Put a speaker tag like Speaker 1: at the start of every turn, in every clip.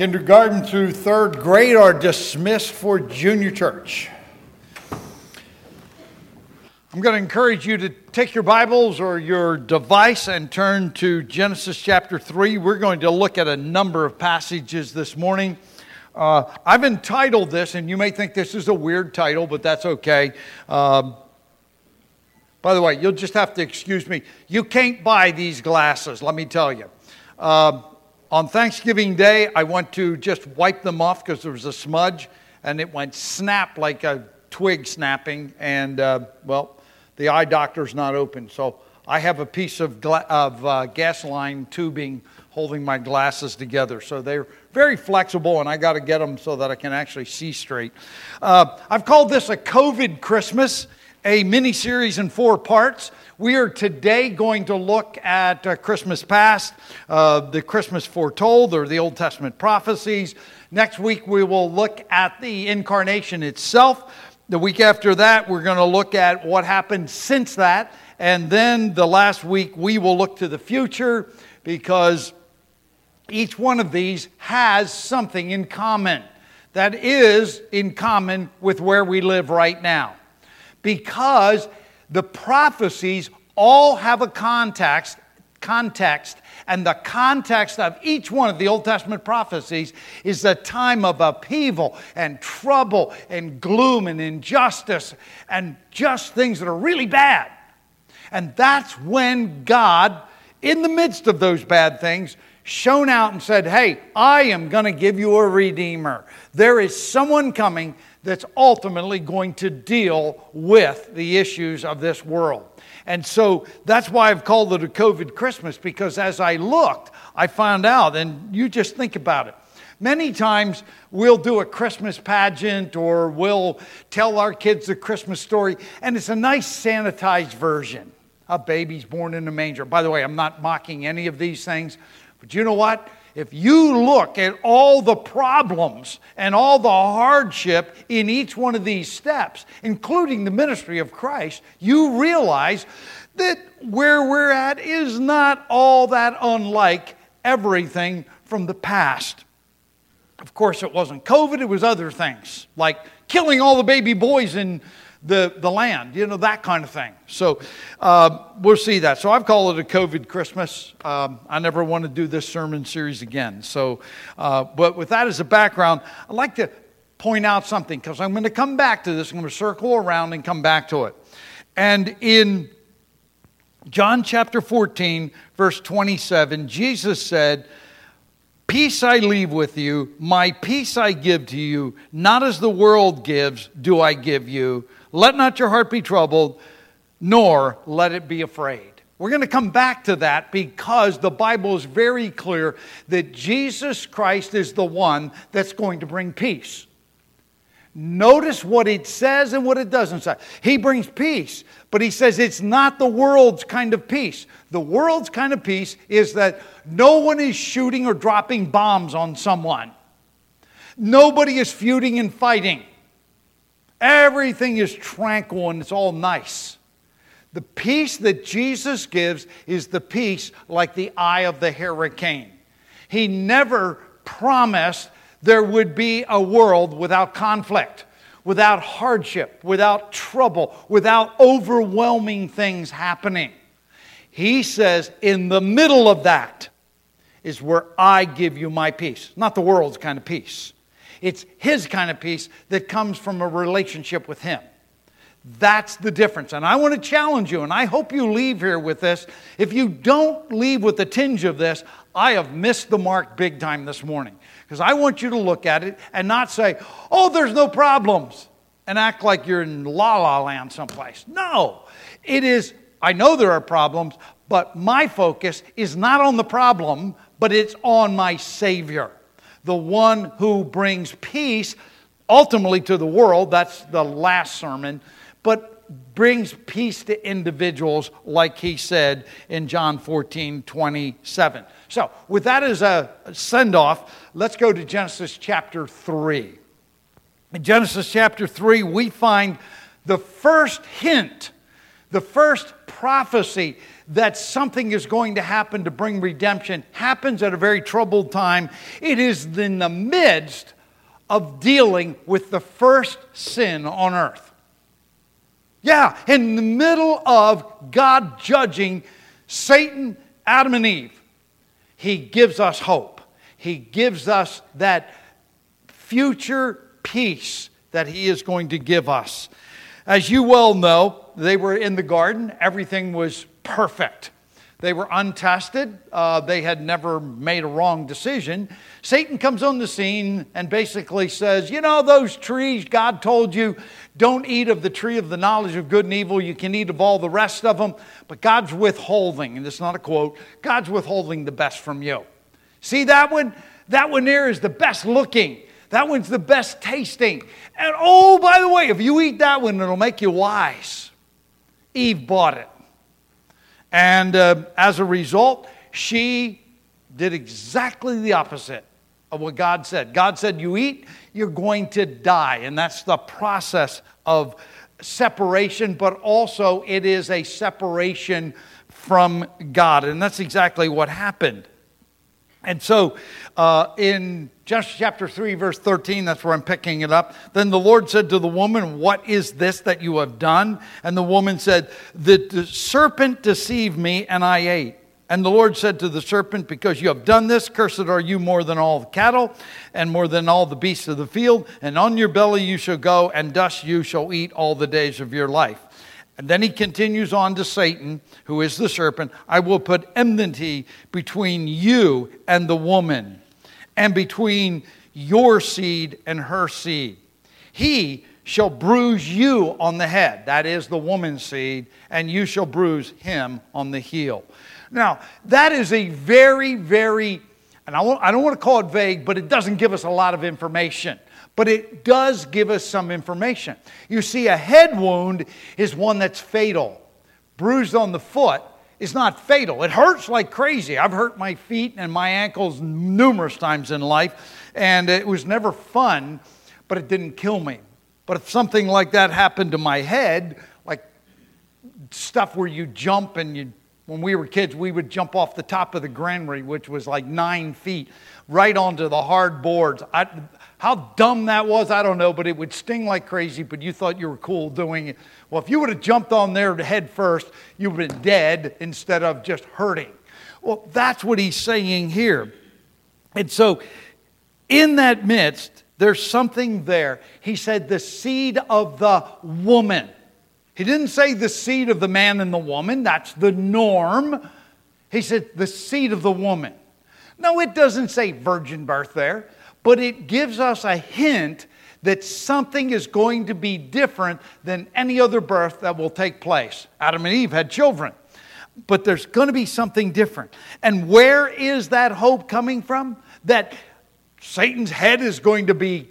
Speaker 1: Kindergarten through third grade are dismissed for junior church. I'm going to encourage you to take your Bibles or your device and turn to Genesis chapter 3. We're going to look at a number of passages this morning. Uh, I've entitled this, and you may think this is a weird title, but that's okay. Um, by the way, you'll just have to excuse me. You can't buy these glasses, let me tell you. Um, on Thanksgiving Day, I went to just wipe them off because there was a smudge and it went snap like a twig snapping. And, uh, well, the eye doctor's not open. So I have a piece of, gla- of uh, gas line tubing holding my glasses together. So they're very flexible, and I got to get them so that I can actually see straight. Uh, I've called this a COVID Christmas, a mini series in four parts. We are today going to look at uh, Christmas past, uh, the Christmas foretold, or the Old Testament prophecies. Next week, we will look at the incarnation itself. The week after that, we're going to look at what happened since that. And then the last week, we will look to the future because each one of these has something in common that is in common with where we live right now. Because the prophecies all have a context, context, and the context of each one of the Old Testament prophecies is a time of upheaval and trouble and gloom and injustice and just things that are really bad. And that's when God, in the midst of those bad things, shone out and said, Hey, I am going to give you a redeemer. There is someone coming that's ultimately going to deal with the issues of this world. And so that's why I've called it a COVID Christmas, because as I looked, I found out, and you just think about it. Many times we'll do a Christmas pageant or we'll tell our kids a Christmas story, and it's a nice sanitized version. A baby's born in a manger. By the way, I'm not mocking any of these things, but you know what? If you look at all the problems and all the hardship in each one of these steps, including the ministry of Christ, you realize that where we're at is not all that unlike everything from the past. Of course, it wasn't COVID, it was other things, like killing all the baby boys in the, the land, you know, that kind of thing. So uh, we'll see that. So I've called it a COVID Christmas. Um, I never want to do this sermon series again. So, uh, but with that as a background, I'd like to point out something because I'm going to come back to this. I'm going to circle around and come back to it. And in John chapter 14, verse 27, Jesus said, Peace I leave with you, my peace I give to you, not as the world gives, do I give you. Let not your heart be troubled, nor let it be afraid. We're going to come back to that because the Bible is very clear that Jesus Christ is the one that's going to bring peace. Notice what it says and what it doesn't say. He brings peace, but he says it's not the world's kind of peace. The world's kind of peace is that no one is shooting or dropping bombs on someone, nobody is feuding and fighting. Everything is tranquil and it's all nice. The peace that Jesus gives is the peace like the eye of the hurricane. He never promised there would be a world without conflict, without hardship, without trouble, without overwhelming things happening. He says, in the middle of that is where I give you my peace, not the world's kind of peace. It's His kind of peace that comes from a relationship with Him. That's the difference. And I want to challenge you, and I hope you leave here with this. If you don't leave with a tinge of this, I have missed the mark big time this morning. Because I want you to look at it and not say, oh, there's no problems, and act like you're in la la land someplace. No, it is, I know there are problems, but my focus is not on the problem, but it's on my Savior the one who brings peace ultimately to the world. That's the last sermon. But brings peace to individuals, like he said in John 14 27. So, with that as a send off, let's go to Genesis chapter 3. In Genesis chapter 3, we find the first hint The first prophecy that something is going to happen to bring redemption happens at a very troubled time. It is in the midst of dealing with the first sin on earth. Yeah, in the middle of God judging Satan, Adam, and Eve, He gives us hope. He gives us that future peace that He is going to give us. As you well know, they were in the garden, everything was perfect. They were untested. Uh, they had never made a wrong decision. Satan comes on the scene and basically says, You know, those trees, God told you, don't eat of the tree of the knowledge of good and evil. You can eat of all the rest of them, but God's withholding, and it's not a quote, God's withholding the best from you. See that one? That one there is the best looking. That one's the best tasting. And oh, by the way, if you eat that one, it'll make you wise. Eve bought it. And uh, as a result, she did exactly the opposite of what God said. God said, You eat, you're going to die. And that's the process of separation, but also it is a separation from God. And that's exactly what happened. And so uh, in Genesis chapter 3, verse 13, that's where I'm picking it up. Then the Lord said to the woman, What is this that you have done? And the woman said, The, the serpent deceived me, and I ate. And the Lord said to the serpent, Because you have done this, cursed are you more than all the cattle, and more than all the beasts of the field, and on your belly you shall go, and dust you shall eat all the days of your life. And then he continues on to Satan, who is the serpent I will put enmity between you and the woman, and between your seed and her seed. He shall bruise you on the head, that is the woman's seed, and you shall bruise him on the heel. Now, that is a very, very, and I, I don't want to call it vague, but it doesn't give us a lot of information but it does give us some information. You see, a head wound is one that's fatal. Bruised on the foot is not fatal. It hurts like crazy. I've hurt my feet and my ankles numerous times in life, and it was never fun, but it didn't kill me. But if something like that happened to my head, like stuff where you jump and you when we were kids, we would jump off the top of the granary, which was like nine feet, right onto the hard boards. I, how dumb that was, I don't know, but it would sting like crazy, but you thought you were cool doing it. Well, if you would have jumped on there head first, you would have been dead instead of just hurting. Well, that's what he's saying here. And so, in that midst, there's something there. He said, the seed of the woman. He didn't say the seed of the man and the woman, that's the norm. He said, the seed of the woman. No, it doesn't say virgin birth there but it gives us a hint that something is going to be different than any other birth that will take place. Adam and Eve had children, but there's going to be something different. And where is that hope coming from? That Satan's head is going to be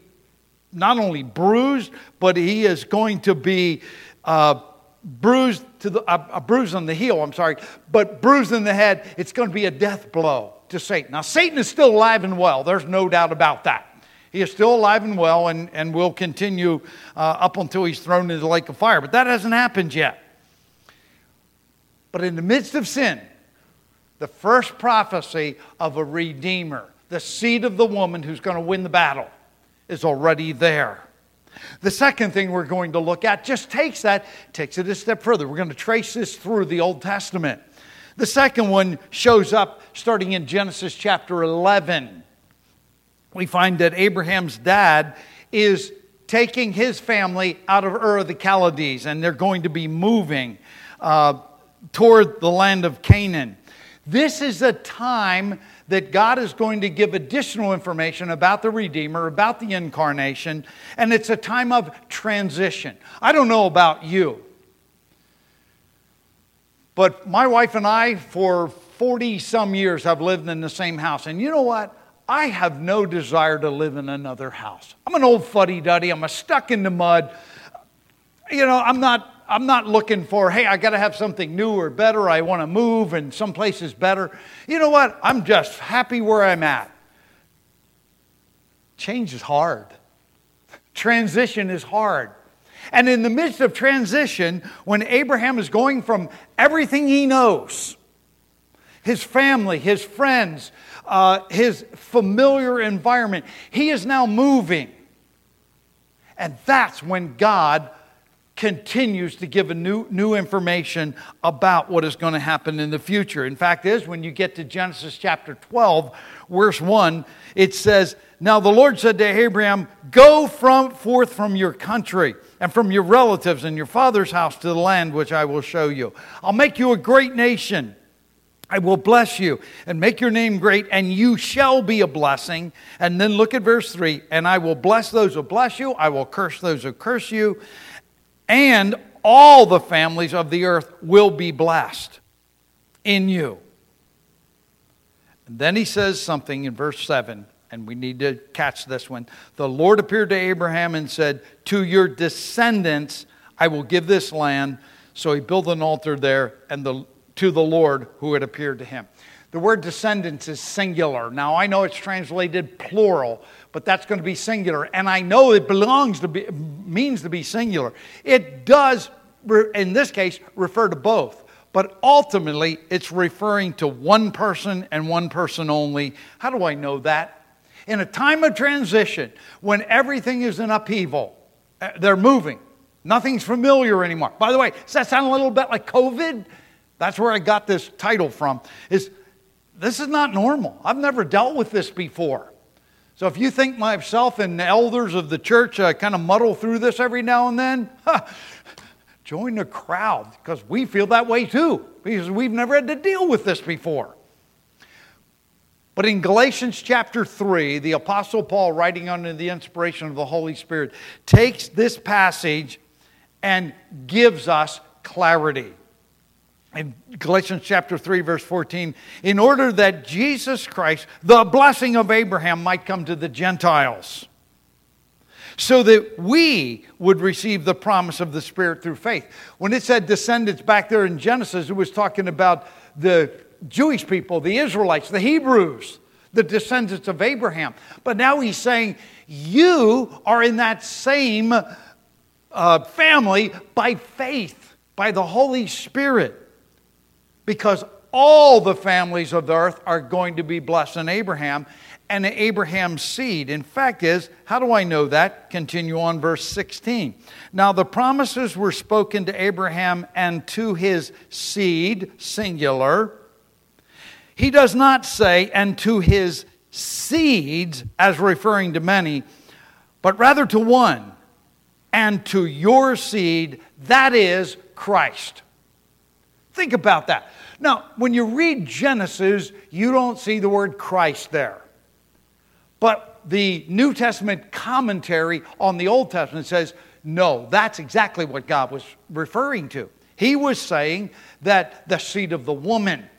Speaker 1: not only bruised, but he is going to be uh, bruised to the uh, a bruise on the heel. I'm sorry, but bruised in the head. It's going to be a death blow to Satan. Now, Satan is still alive and well. There's no doubt about that. He is still alive and well and, and will continue uh, up until he's thrown into the lake of fire. But that hasn't happened yet. But in the midst of sin, the first prophecy of a redeemer, the seed of the woman who's going to win the battle, is already there. The second thing we're going to look at just takes that, takes it a step further. We're going to trace this through the Old Testament. The second one shows up starting in Genesis chapter 11. We find that Abraham's dad is taking his family out of Ur of the Chaldees, and they're going to be moving uh, toward the land of Canaan. This is a time that God is going to give additional information about the Redeemer, about the incarnation, and it's a time of transition. I don't know about you, but my wife and I, for 40 some years, have lived in the same house. And you know what? I have no desire to live in another house. I'm an old fuddy duddy. I'm a stuck in the mud. You know, I'm not, I'm not looking for, hey, I got to have something new or better. I want to move and someplace is better. You know what? I'm just happy where I'm at. Change is hard, transition is hard. And in the midst of transition, when Abraham is going from everything he knows, his family, his friends, uh, his familiar environment, he is now moving. And that's when God continues to give a new, new information about what is going to happen in the future. In fact, is when you get to Genesis chapter 12, verse 1, it says, Now the Lord said to Abraham, Go from forth from your country and from your relatives and your father's house to the land which I will show you. I'll make you a great nation. I will bless you and make your name great, and you shall be a blessing. And then look at verse 3 and I will bless those who bless you, I will curse those who curse you, and all the families of the earth will be blessed in you. And then he says something in verse 7, and we need to catch this one. The Lord appeared to Abraham and said, To your descendants I will give this land. So he built an altar there, and the to the Lord who had appeared to him. The word descendants is singular. Now, I know it's translated plural, but that's going to be singular. And I know it belongs to be, means to be singular. It does, in this case, refer to both. But ultimately, it's referring to one person and one person only. How do I know that? In a time of transition, when everything is in upheaval, uh, they're moving. Nothing's familiar anymore. By the way, does that sound a little bit like COVID? That's where I got this title from. Is this is not normal. I've never dealt with this before. So if you think myself and the elders of the church uh, kind of muddle through this every now and then, join the crowd because we feel that way too because we've never had to deal with this before. But in Galatians chapter 3, the Apostle Paul, writing under the inspiration of the Holy Spirit, takes this passage and gives us clarity in Galatians chapter 3, verse 14, in order that Jesus Christ, the blessing of Abraham, might come to the Gentiles, so that we would receive the promise of the Spirit through faith. When it said descendants back there in Genesis, it was talking about the Jewish people, the Israelites, the Hebrews, the descendants of Abraham. But now he's saying, you are in that same uh, family by faith, by the Holy Spirit because all the families of the earth are going to be blessed in Abraham and Abraham's seed. In fact, is how do I know that? Continue on verse 16. Now the promises were spoken to Abraham and to his seed, singular. He does not say, and to his seeds, as referring to many, but rather to one, and to your seed, that is Christ. Think about that. Now, when you read Genesis, you don't see the word Christ there. But the New Testament commentary on the Old Testament says, no, that's exactly what God was referring to. He was saying that the seed of the woman,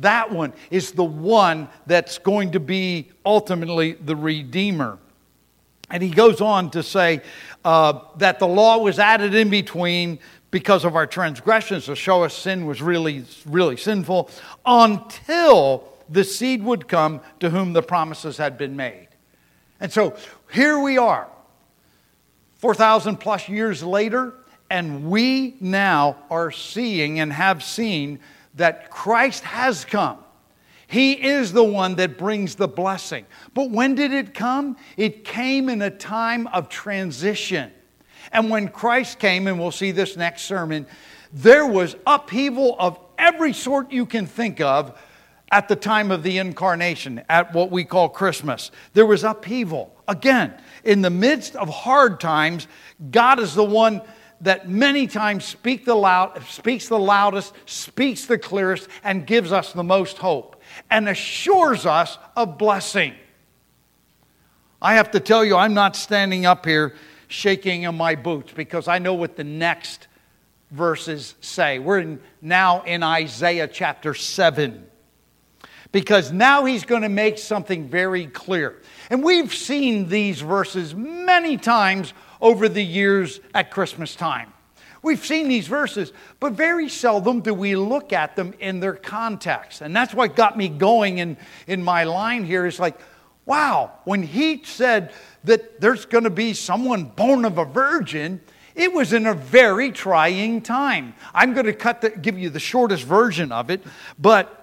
Speaker 1: that one is the one that's going to be ultimately the Redeemer. And he goes on to say uh, that the law was added in between because of our transgressions to show us sin was really, really sinful until the seed would come to whom the promises had been made. And so here we are, 4,000 plus years later, and we now are seeing and have seen that Christ has come. He is the one that brings the blessing. But when did it come? It came in a time of transition. And when Christ came, and we'll see this next sermon, there was upheaval of every sort you can think of at the time of the incarnation, at what we call Christmas. There was upheaval. Again, in the midst of hard times, God is the one that many times speak the loud, speaks the loudest, speaks the clearest, and gives us the most hope and assures us of blessing. I have to tell you, I'm not standing up here shaking in my boots because I know what the next verses say. We're in, now in Isaiah chapter 7 because now he's going to make something very clear. And we've seen these verses many times over the years at Christmas time. We've seen these verses, but very seldom do we look at them in their context. And that's what got me going in, in my line here is like, wow, when he said that there's going to be someone born of a virgin, It was in a very trying time. I'm going to cut the, give you the shortest version of it, but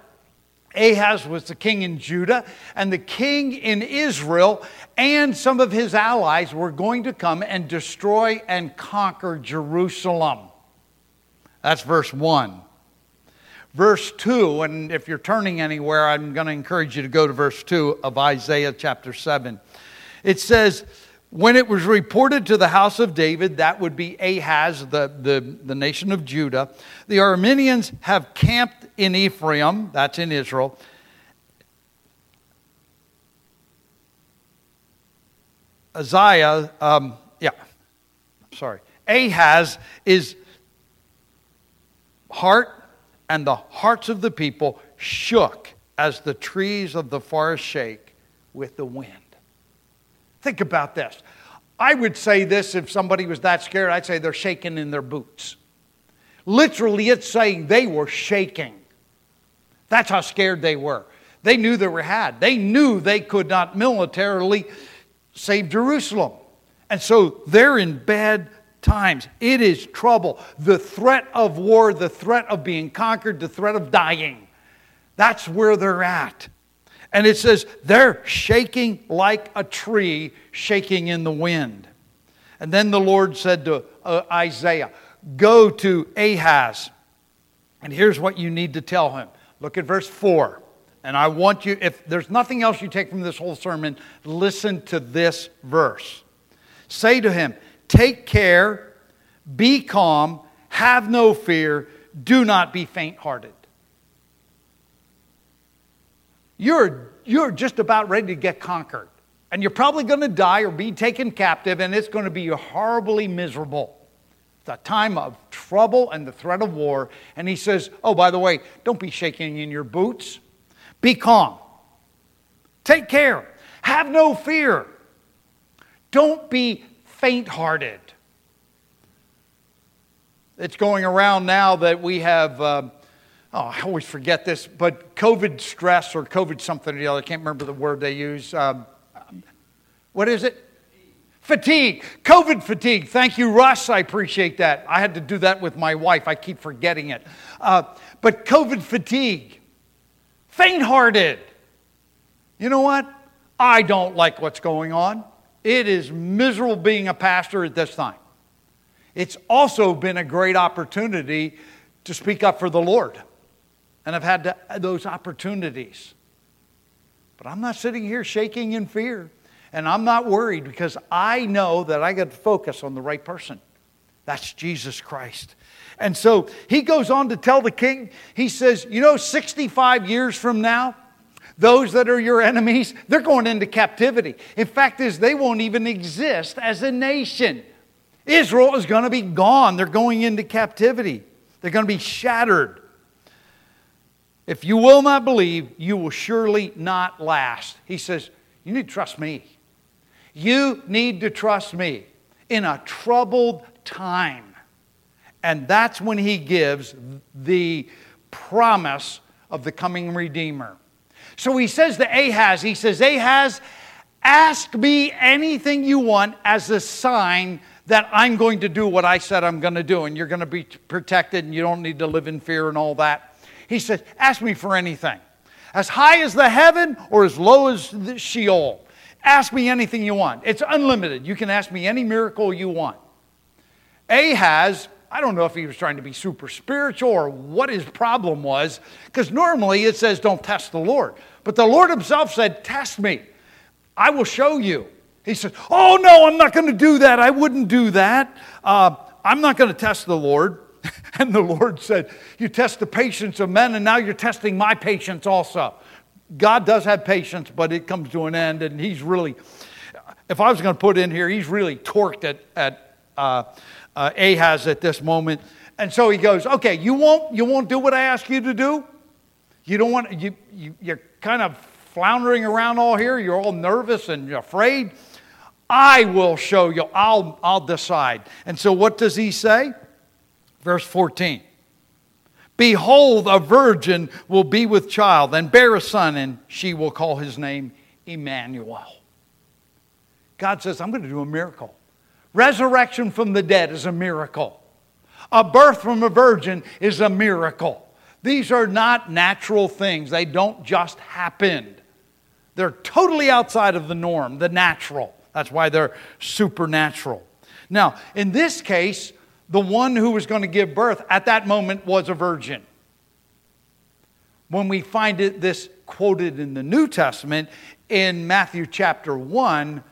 Speaker 1: Ahaz was the king in Judah, and the king in Israel and some of his allies were going to come and destroy and conquer Jerusalem. That's verse 1. Verse 2, and if you're turning anywhere, I'm going to encourage you to go to verse 2 of Isaiah chapter 7. It says, when it was reported to the house of David, that would be Ahaz, the, the, the nation of Judah, the Arameans have camped in Ephraim, that's in Israel. Isaiah, um, yeah, sorry. Ahaz is heart and the hearts of the people shook as the trees of the forest shake with the wind. Think about this. I would say this if somebody was that scared, I'd say they're shaking in their boots. Literally, it's saying they were shaking. That's how scared they were. They knew they were had. They knew they could not militarily save Jerusalem. And so they're in bad times. It is trouble. The threat of war, the threat of being conquered, the threat of dying. That's where they're at. And it says they're shaking like a tree shaking in the wind. And then the Lord said to uh, Isaiah, Go to Ahaz. And here's what you need to tell him. Look at verse 4. And I want you, if there's nothing else you take from this whole sermon, listen to this verse. Say to him, Take care, be calm, have no fear, do not be faint hearted. You're, you're just about ready to get conquered. And you're probably going to die or be taken captive, and it's going to be horribly miserable. It's a time of trouble and the threat of war. And he says, Oh, by the way, don't be shaking in your boots. Be calm. Take care. Have no fear. Don't be faint hearted. It's going around now that we have. Uh, oh, I always forget this, but COVID stress or COVID something or the other, I can't remember the word they use. Um, what is it? Fatigue. COVID fatigue. Thank you, Russ. I appreciate that. I had to do that with my wife. I keep forgetting it. Uh, but COVID fatigue. Faint hearted. You know what? I don't like what's going on. It is miserable being a pastor at this time. It's also been a great opportunity to speak up for the Lord and I've had to, those opportunities. But I'm not sitting here shaking in fear. And I'm not worried because I know that I got to focus on the right person. That's Jesus Christ. And so he goes on to tell the king, he says, You know, 65 years from now, those that are your enemies, they're going into captivity. In fact, is they won't even exist as a nation. Israel is going to be gone. They're going into captivity. They're going to be shattered. If you will not believe, you will surely not last. He says, You need to trust me. You need to trust me in a troubled time. And that's when he gives the promise of the coming Redeemer. So he says to Ahaz, He says, Ahaz, ask me anything you want as a sign that I'm going to do what I said I'm going to do, and you're going to be protected, and you don't need to live in fear and all that. He says, Ask me for anything. As high as the heaven or as low as the Sheol. Ask me anything you want. It's unlimited. You can ask me any miracle you want. Ahaz, I don't know if he was trying to be super spiritual or what his problem was, because normally it says, Don't test the Lord. But the Lord himself said, Test me. I will show you. He said, Oh, no, I'm not going to do that. I wouldn't do that. Uh, I'm not going to test the Lord. And the Lord said, You test the patience of men, and now you're testing my patience also. God does have patience, but it comes to an end, and He's really, if I was going to put in here, He's really torqued at, at uh, uh, Ahaz at this moment. And so he goes, Okay, you won't, you won't do what I ask you to do? You don't want, you, you, you're kind of floundering around all here, you're all nervous and afraid. I will show you, I'll, I'll decide. And so what does he say? Verse 14 Behold, a virgin will be with child and bear a son, and she will call his name Emmanuel. God says, I'm going to do a miracle. Resurrection from the dead is a miracle. A birth from a virgin is a miracle. These are not natural things, they don't just happen. They're totally outside of the norm, the natural. That's why they're supernatural. Now, in this case, the one who was going to give birth at that moment was a virgin. When we find it, this quoted in the New Testament in Matthew chapter 1,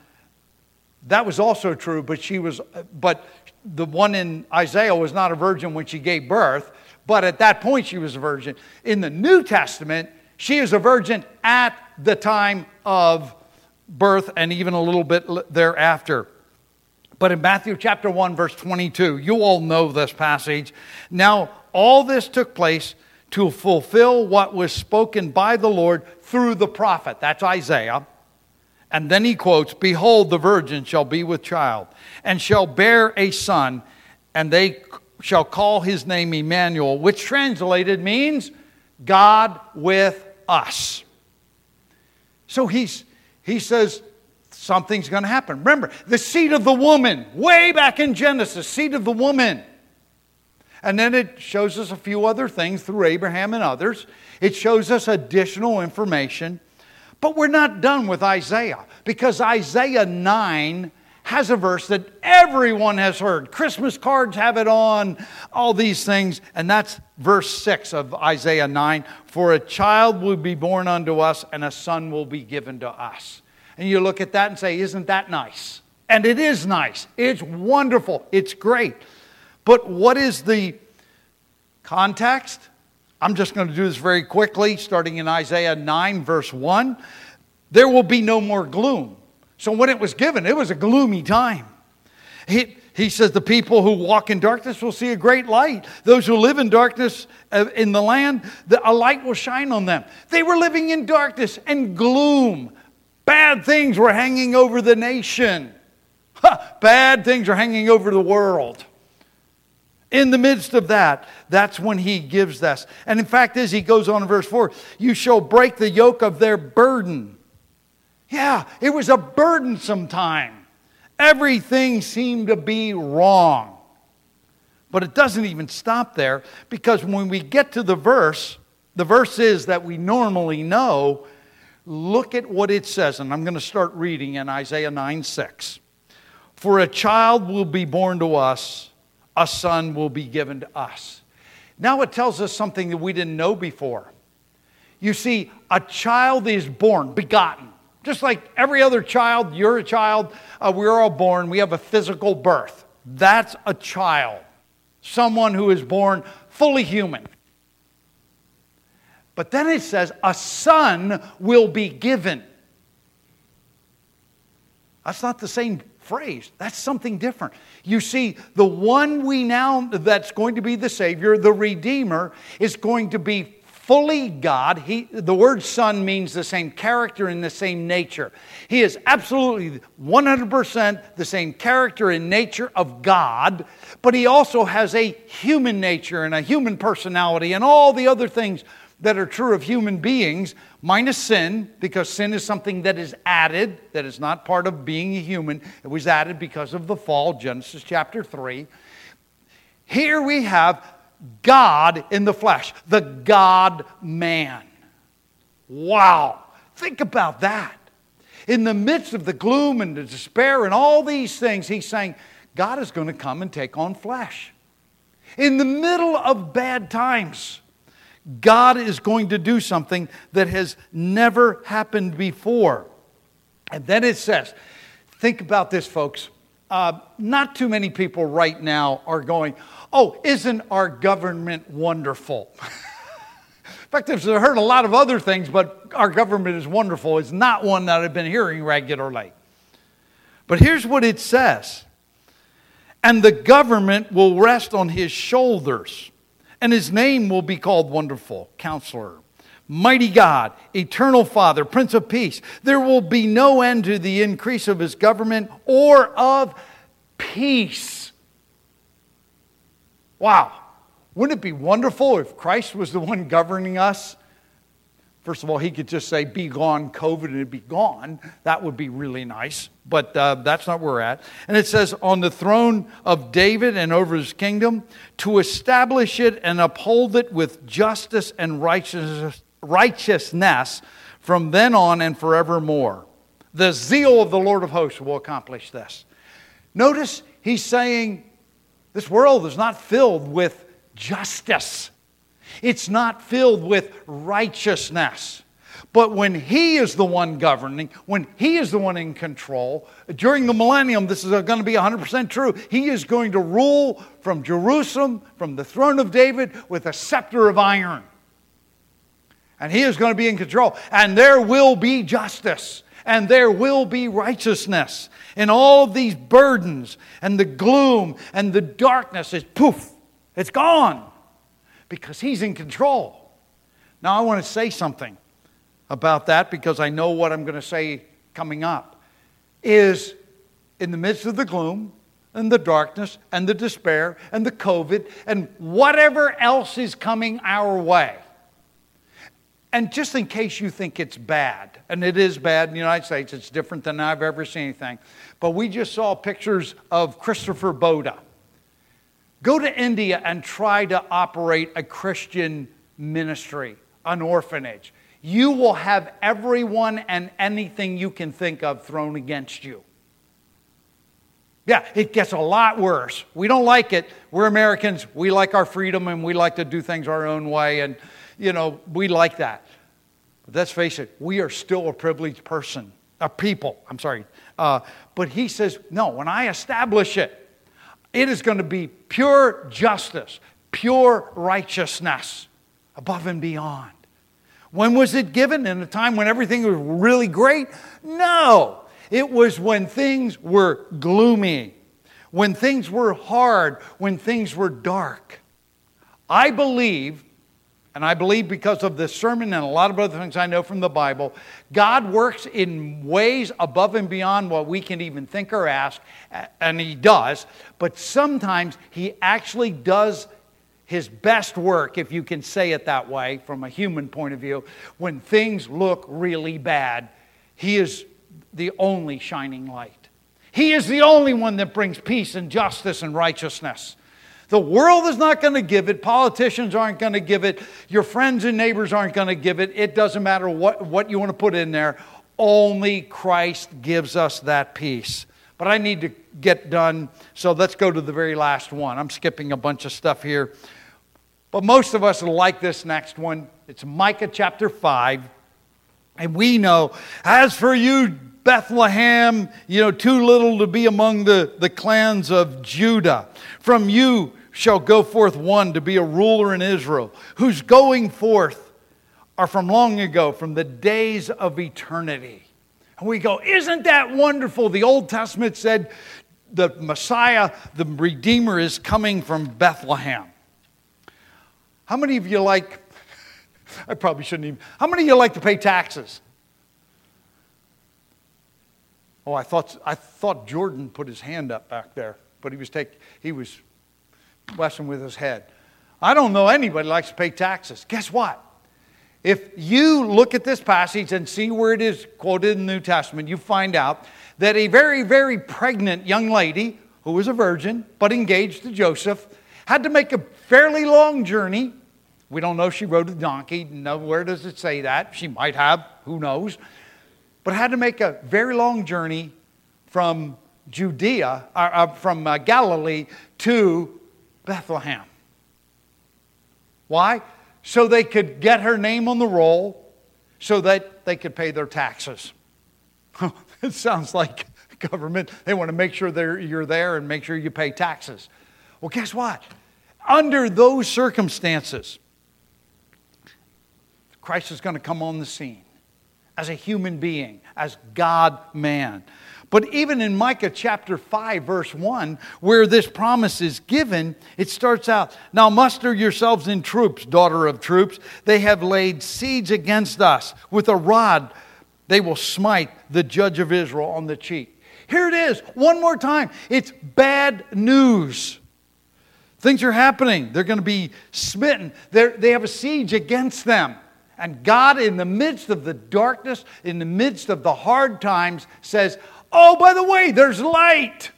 Speaker 1: that was also true, but she was, but the one in Isaiah was not a virgin when she gave birth, but at that point she was a virgin. In the New Testament, she is a virgin at the time of birth and even a little bit thereafter. But in Matthew chapter 1, verse 22, you all know this passage. Now, all this took place to fulfill what was spoken by the Lord through the prophet. That's Isaiah. And then he quotes Behold, the virgin shall be with child, and shall bear a son, and they shall call his name Emmanuel, which translated means God with us. So he's, he says, something's going to happen. Remember, the seed of the woman, way back in Genesis, seed of the woman. And then it shows us a few other things through Abraham and others. It shows us additional information. But we're not done with Isaiah because Isaiah 9 has a verse that everyone has heard. Christmas cards have it on, all these things. And that's verse 6 of Isaiah 9 For a child will be born unto us, and a son will be given to us. And you look at that and say, Isn't that nice? And it is nice. It's wonderful. It's great. But what is the context? I'm just going to do this very quickly, starting in Isaiah 9, verse 1. There will be no more gloom. So when it was given, it was a gloomy time. He, he says, The people who walk in darkness will see a great light. Those who live in darkness uh, in the land, a light will shine on them. They were living in darkness and gloom. Bad things were hanging over the nation. bad things are hanging over the world. In the midst of that, that's when he gives this. And in fact, as he goes on in verse 4, you shall break the yoke of their burden. Yeah, it was a burdensome time. Everything seemed to be wrong. But it doesn't even stop there because when we get to the verse, the verse is that we normally know, look at what it says. And I'm going to start reading in Isaiah 9 6. For a child will be born to us, a son will be given to us. Now it tells us something that we didn't know before. You see, a child is born, begotten. Just like every other child, you're a child, uh, we're all born, we have a physical birth. That's a child, someone who is born fully human. But then it says, a son will be given. That's not the same phrase. That's something different. You see, the one we now, that's going to be the Savior, the Redeemer, is going to be fully God. He, the word son means the same character and the same nature. He is absolutely 100% the same character and nature of God, but he also has a human nature and a human personality and all the other things that are true of human beings, minus sin, because sin is something that is added, that is not part of being a human. It was added because of the fall, Genesis chapter 3. Here we have God in the flesh, the God man. Wow. Think about that. In the midst of the gloom and the despair and all these things, he's saying, God is going to come and take on flesh. In the middle of bad times, God is going to do something that has never happened before. And then it says, think about this, folks. Uh, not too many people right now are going, Oh, isn't our government wonderful? In fact, I've heard a lot of other things, but our government is wonderful It's not one that I've been hearing regularly. But here's what it says And the government will rest on his shoulders, and his name will be called Wonderful Counselor, Mighty God, Eternal Father, Prince of Peace. There will be no end to the increase of his government or of peace Wow. Wouldn't it be wonderful if Christ was the one governing us First of all, he could just say, Be gone, COVID, and it'd be gone. That would be really nice. But uh, that's not where we're at. And it says, On the throne of David and over his kingdom, to establish it and uphold it with justice and righteousness, righteousness from then on and forevermore. The zeal of the Lord of hosts will accomplish this. Notice he's saying, This world is not filled with justice. It's not filled with righteousness. But when He is the one governing, when He is the one in control, during the millennium, this is going to be 100% true. He is going to rule from Jerusalem, from the throne of David, with a scepter of iron. And He is going to be in control. And there will be justice, and there will be righteousness. And all of these burdens, and the gloom, and the darkness is poof, it's gone because He's in control. Now, I want to say something about that because I know what I'm going to say coming up. Is in the midst of the gloom and the darkness and the despair and the COVID and whatever else is coming our way. And just in case you think it's bad, and it is bad in the United States, it's different than I've ever seen anything. But we just saw pictures of Christopher Boda Go to India and try to operate a Christian ministry, an orphanage. You will have everyone and anything you can think of thrown against you. Yeah, it gets a lot worse. We don't like it. We're Americans. We like our freedom and we like to do things our own way. And, you know, we like that. But let's face it, we are still a privileged person, a people. I'm sorry. Uh, but he says, no, when I establish it, it is going to be pure justice, pure righteousness, above and beyond. When was it given? In a time when everything was really great? No. It was when things were gloomy, when things were hard, when things were dark. I believe and I believe because of this sermon and a lot of other things I know from the Bible, God works in ways above and beyond what we can even think or ask, and He does. But sometimes He actually does His best work, if you can say it that way from a human point of view, when things look really bad. He is the only shining light. He is the only one that brings peace and justice and righteousness. The world is not going to give it. Politicians aren't going to give it. Your friends and neighbors aren't going to give it. It doesn't matter what, what you want to put in there. Only Christ gives us that peace. But I need to get done, so let's go to the very last one. I'm skipping a bunch of stuff here. But most of us like this next one. It's Micah chapter 5. And we know, as for you, Bethlehem, you know, too little to be among the, the clans of Judah. From you shall go forth one to be a ruler in Israel, whose going forth are from long ago, from the days of eternity. And we go, Isn't that wonderful? The Old Testament said the Messiah, the Redeemer, is coming from Bethlehem. How many of you like, I probably shouldn't even, how many of you like to pay taxes? Oh, I thought, I thought Jordan put his hand up back there, but he was, take, he was blessing with his head. I don't know anybody likes to pay taxes. Guess what? If you look at this passage and see where it is quoted in the New Testament, you find out that a very, very pregnant young lady who was a virgin but engaged to Joseph had to make a fairly long journey. We don't know if she rode a donkey. Nowhere does it say that. She might have, who knows but had to make a very long journey from Judea, uh, uh, from uh, Galilee to Bethlehem. Why? So they could get her name on the roll, so that they could pay their taxes. it sounds like government. They want to make sure you're there and make sure you pay taxes. Well, guess what? Under those circumstances, Christ is going to come on the scene as a human being, as God man. But even in Micah chapter 5, verse 1, where this promise is given, it starts out Now muster yourselves in troops, daughter of troops. They have laid siege against us. With a rod, they will smite the judge of Israel on the cheek. Here it is, one more time. It's bad news. Things are happening. They're going to be smitten. They're, they have a siege against them. And God, in the midst of the darkness, in the midst of the hard times, says, Oh, by the way, there's light.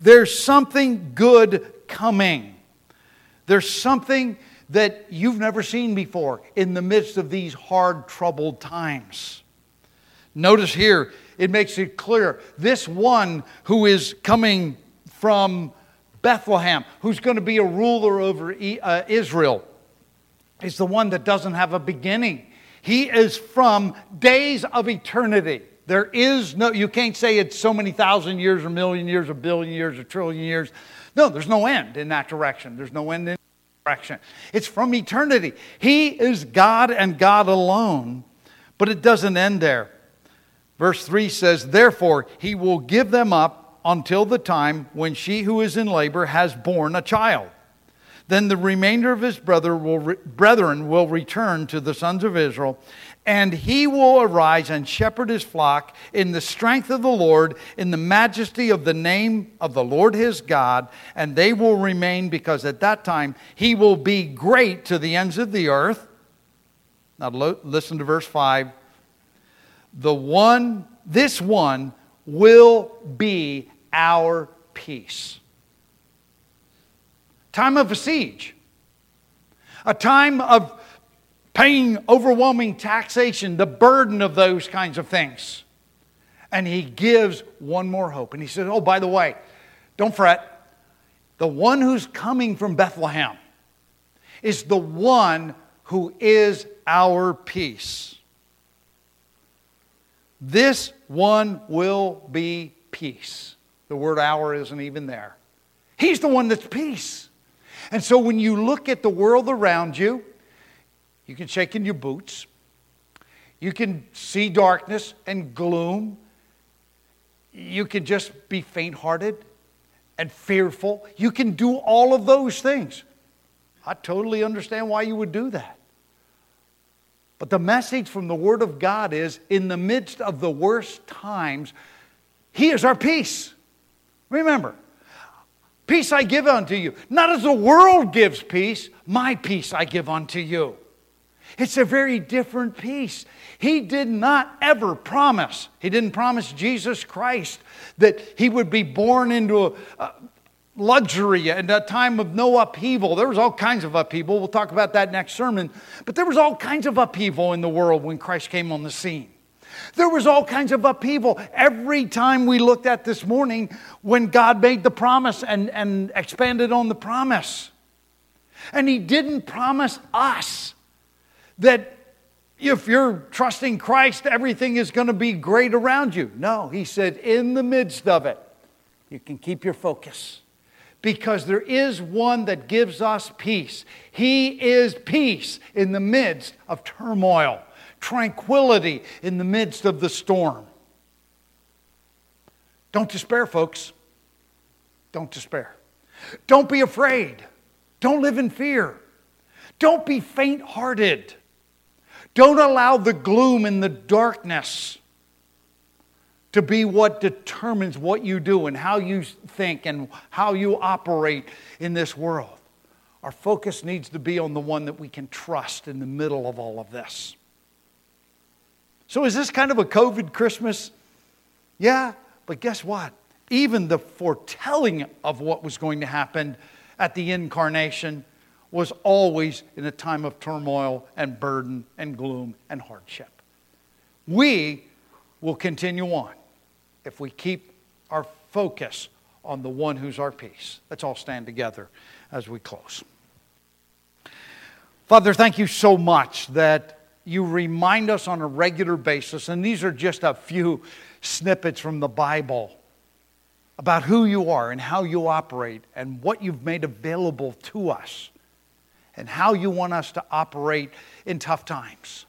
Speaker 1: There's something good coming. There's something that you've never seen before in the midst of these hard, troubled times. Notice here, it makes it clear this one who is coming from Bethlehem, who's going to be a ruler over uh, Israel, is the one that doesn't have a beginning. He is from days of eternity. There is no, you can't say it's so many thousand years or million years or billion years or trillion years. No, there's no end in that direction. There's no end in that direction. It's from eternity. He is God and God alone, but it doesn't end there. Verse 3 says, Therefore, he will give them up until the time when she who is in labor has borne a child. Then the remainder of his brother will re- brethren will return to the sons of Israel, and he will arise and shepherd his flock in the strength of the Lord, in the majesty of the name of the Lord his God, and they will remain because at that time he will be great to the ends of the earth. Now lo- listen to verse 5. The one, this one will be our peace time of a siege, a time of paying overwhelming taxation, the burden of those kinds of things. And he gives one more hope. And he says, Oh, by the way, don't fret. The one who's coming from Bethlehem is the one who is our peace. This one will be peace. The word our isn't even there. He's the one that's peace. And so when you look at the world around you, you can shake in your boots. You can see darkness and gloom. You can just be faint hearted and fearful. You can do all of those things. I totally understand why you would do that. But the message from the Word of God is in the midst of the worst times, He is our peace. Remember, Peace I give unto you. Not as the world gives peace, my peace I give unto you. It's a very different peace. He did not ever promise, He didn't promise Jesus Christ that He would be born into a, a luxury and a time of no upheaval. There was all kinds of upheaval. We'll talk about that next sermon. But there was all kinds of upheaval in the world when Christ came on the scene. There was all kinds of upheaval. Every time we looked at this morning when God made the promise and, and expanded on the promise. And He didn't promise us that if you're trusting Christ, everything is going to be great around you. No, He said, in the midst of it, you can keep your focus because there is one that gives us peace. He is peace in the midst of turmoil tranquility in the midst of the storm. Don't despair, folks. Don't despair. Don't be afraid. Don't live in fear. Don't be faint hearted. Don't allow the gloom and the darkness to be what determines what you do and how you think and how you operate in this world. Our focus needs to be on the one that we can trust in the middle of all of this. So, is this kind of a COVID Christmas? Yeah, but guess what? Even the foretelling of what was going to happen at the incarnation was always in a time of turmoil and burden and gloom and hardship. We will continue on if we keep our focus on the one who's our peace. Let's all stand together as we close. Father, thank you so much that you remind us on a regular basis, and these are just a few snippets from the Bible about who you are and how you operate and what you've made available to us and how you want us to operate in tough times.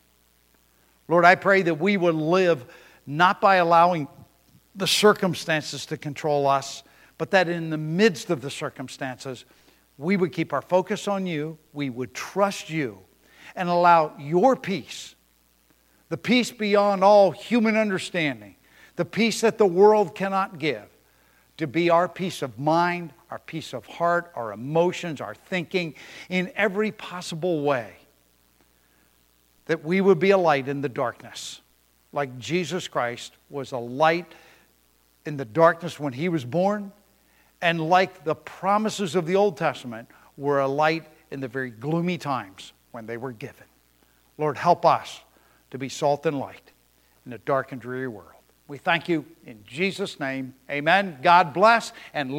Speaker 1: Lord, I pray that we would live not by allowing the circumstances to control us, but that in the midst of the circumstances, we would keep our focus on you, we would trust you, and allow your peace, the peace beyond all human understanding, the peace that the world cannot give, to be our peace of mind, our peace of heart, our emotions, our thinking, in every possible way. that we would be a light in the darkness, like Jesus Christ was a light in the darkness when he was born, and like the promises of the Old Testament were a light in the very gloomy times when they were given. Lord, help us to be salt and light in a dark and dreary world. We thank you in Jesus' name. Amen. God bless and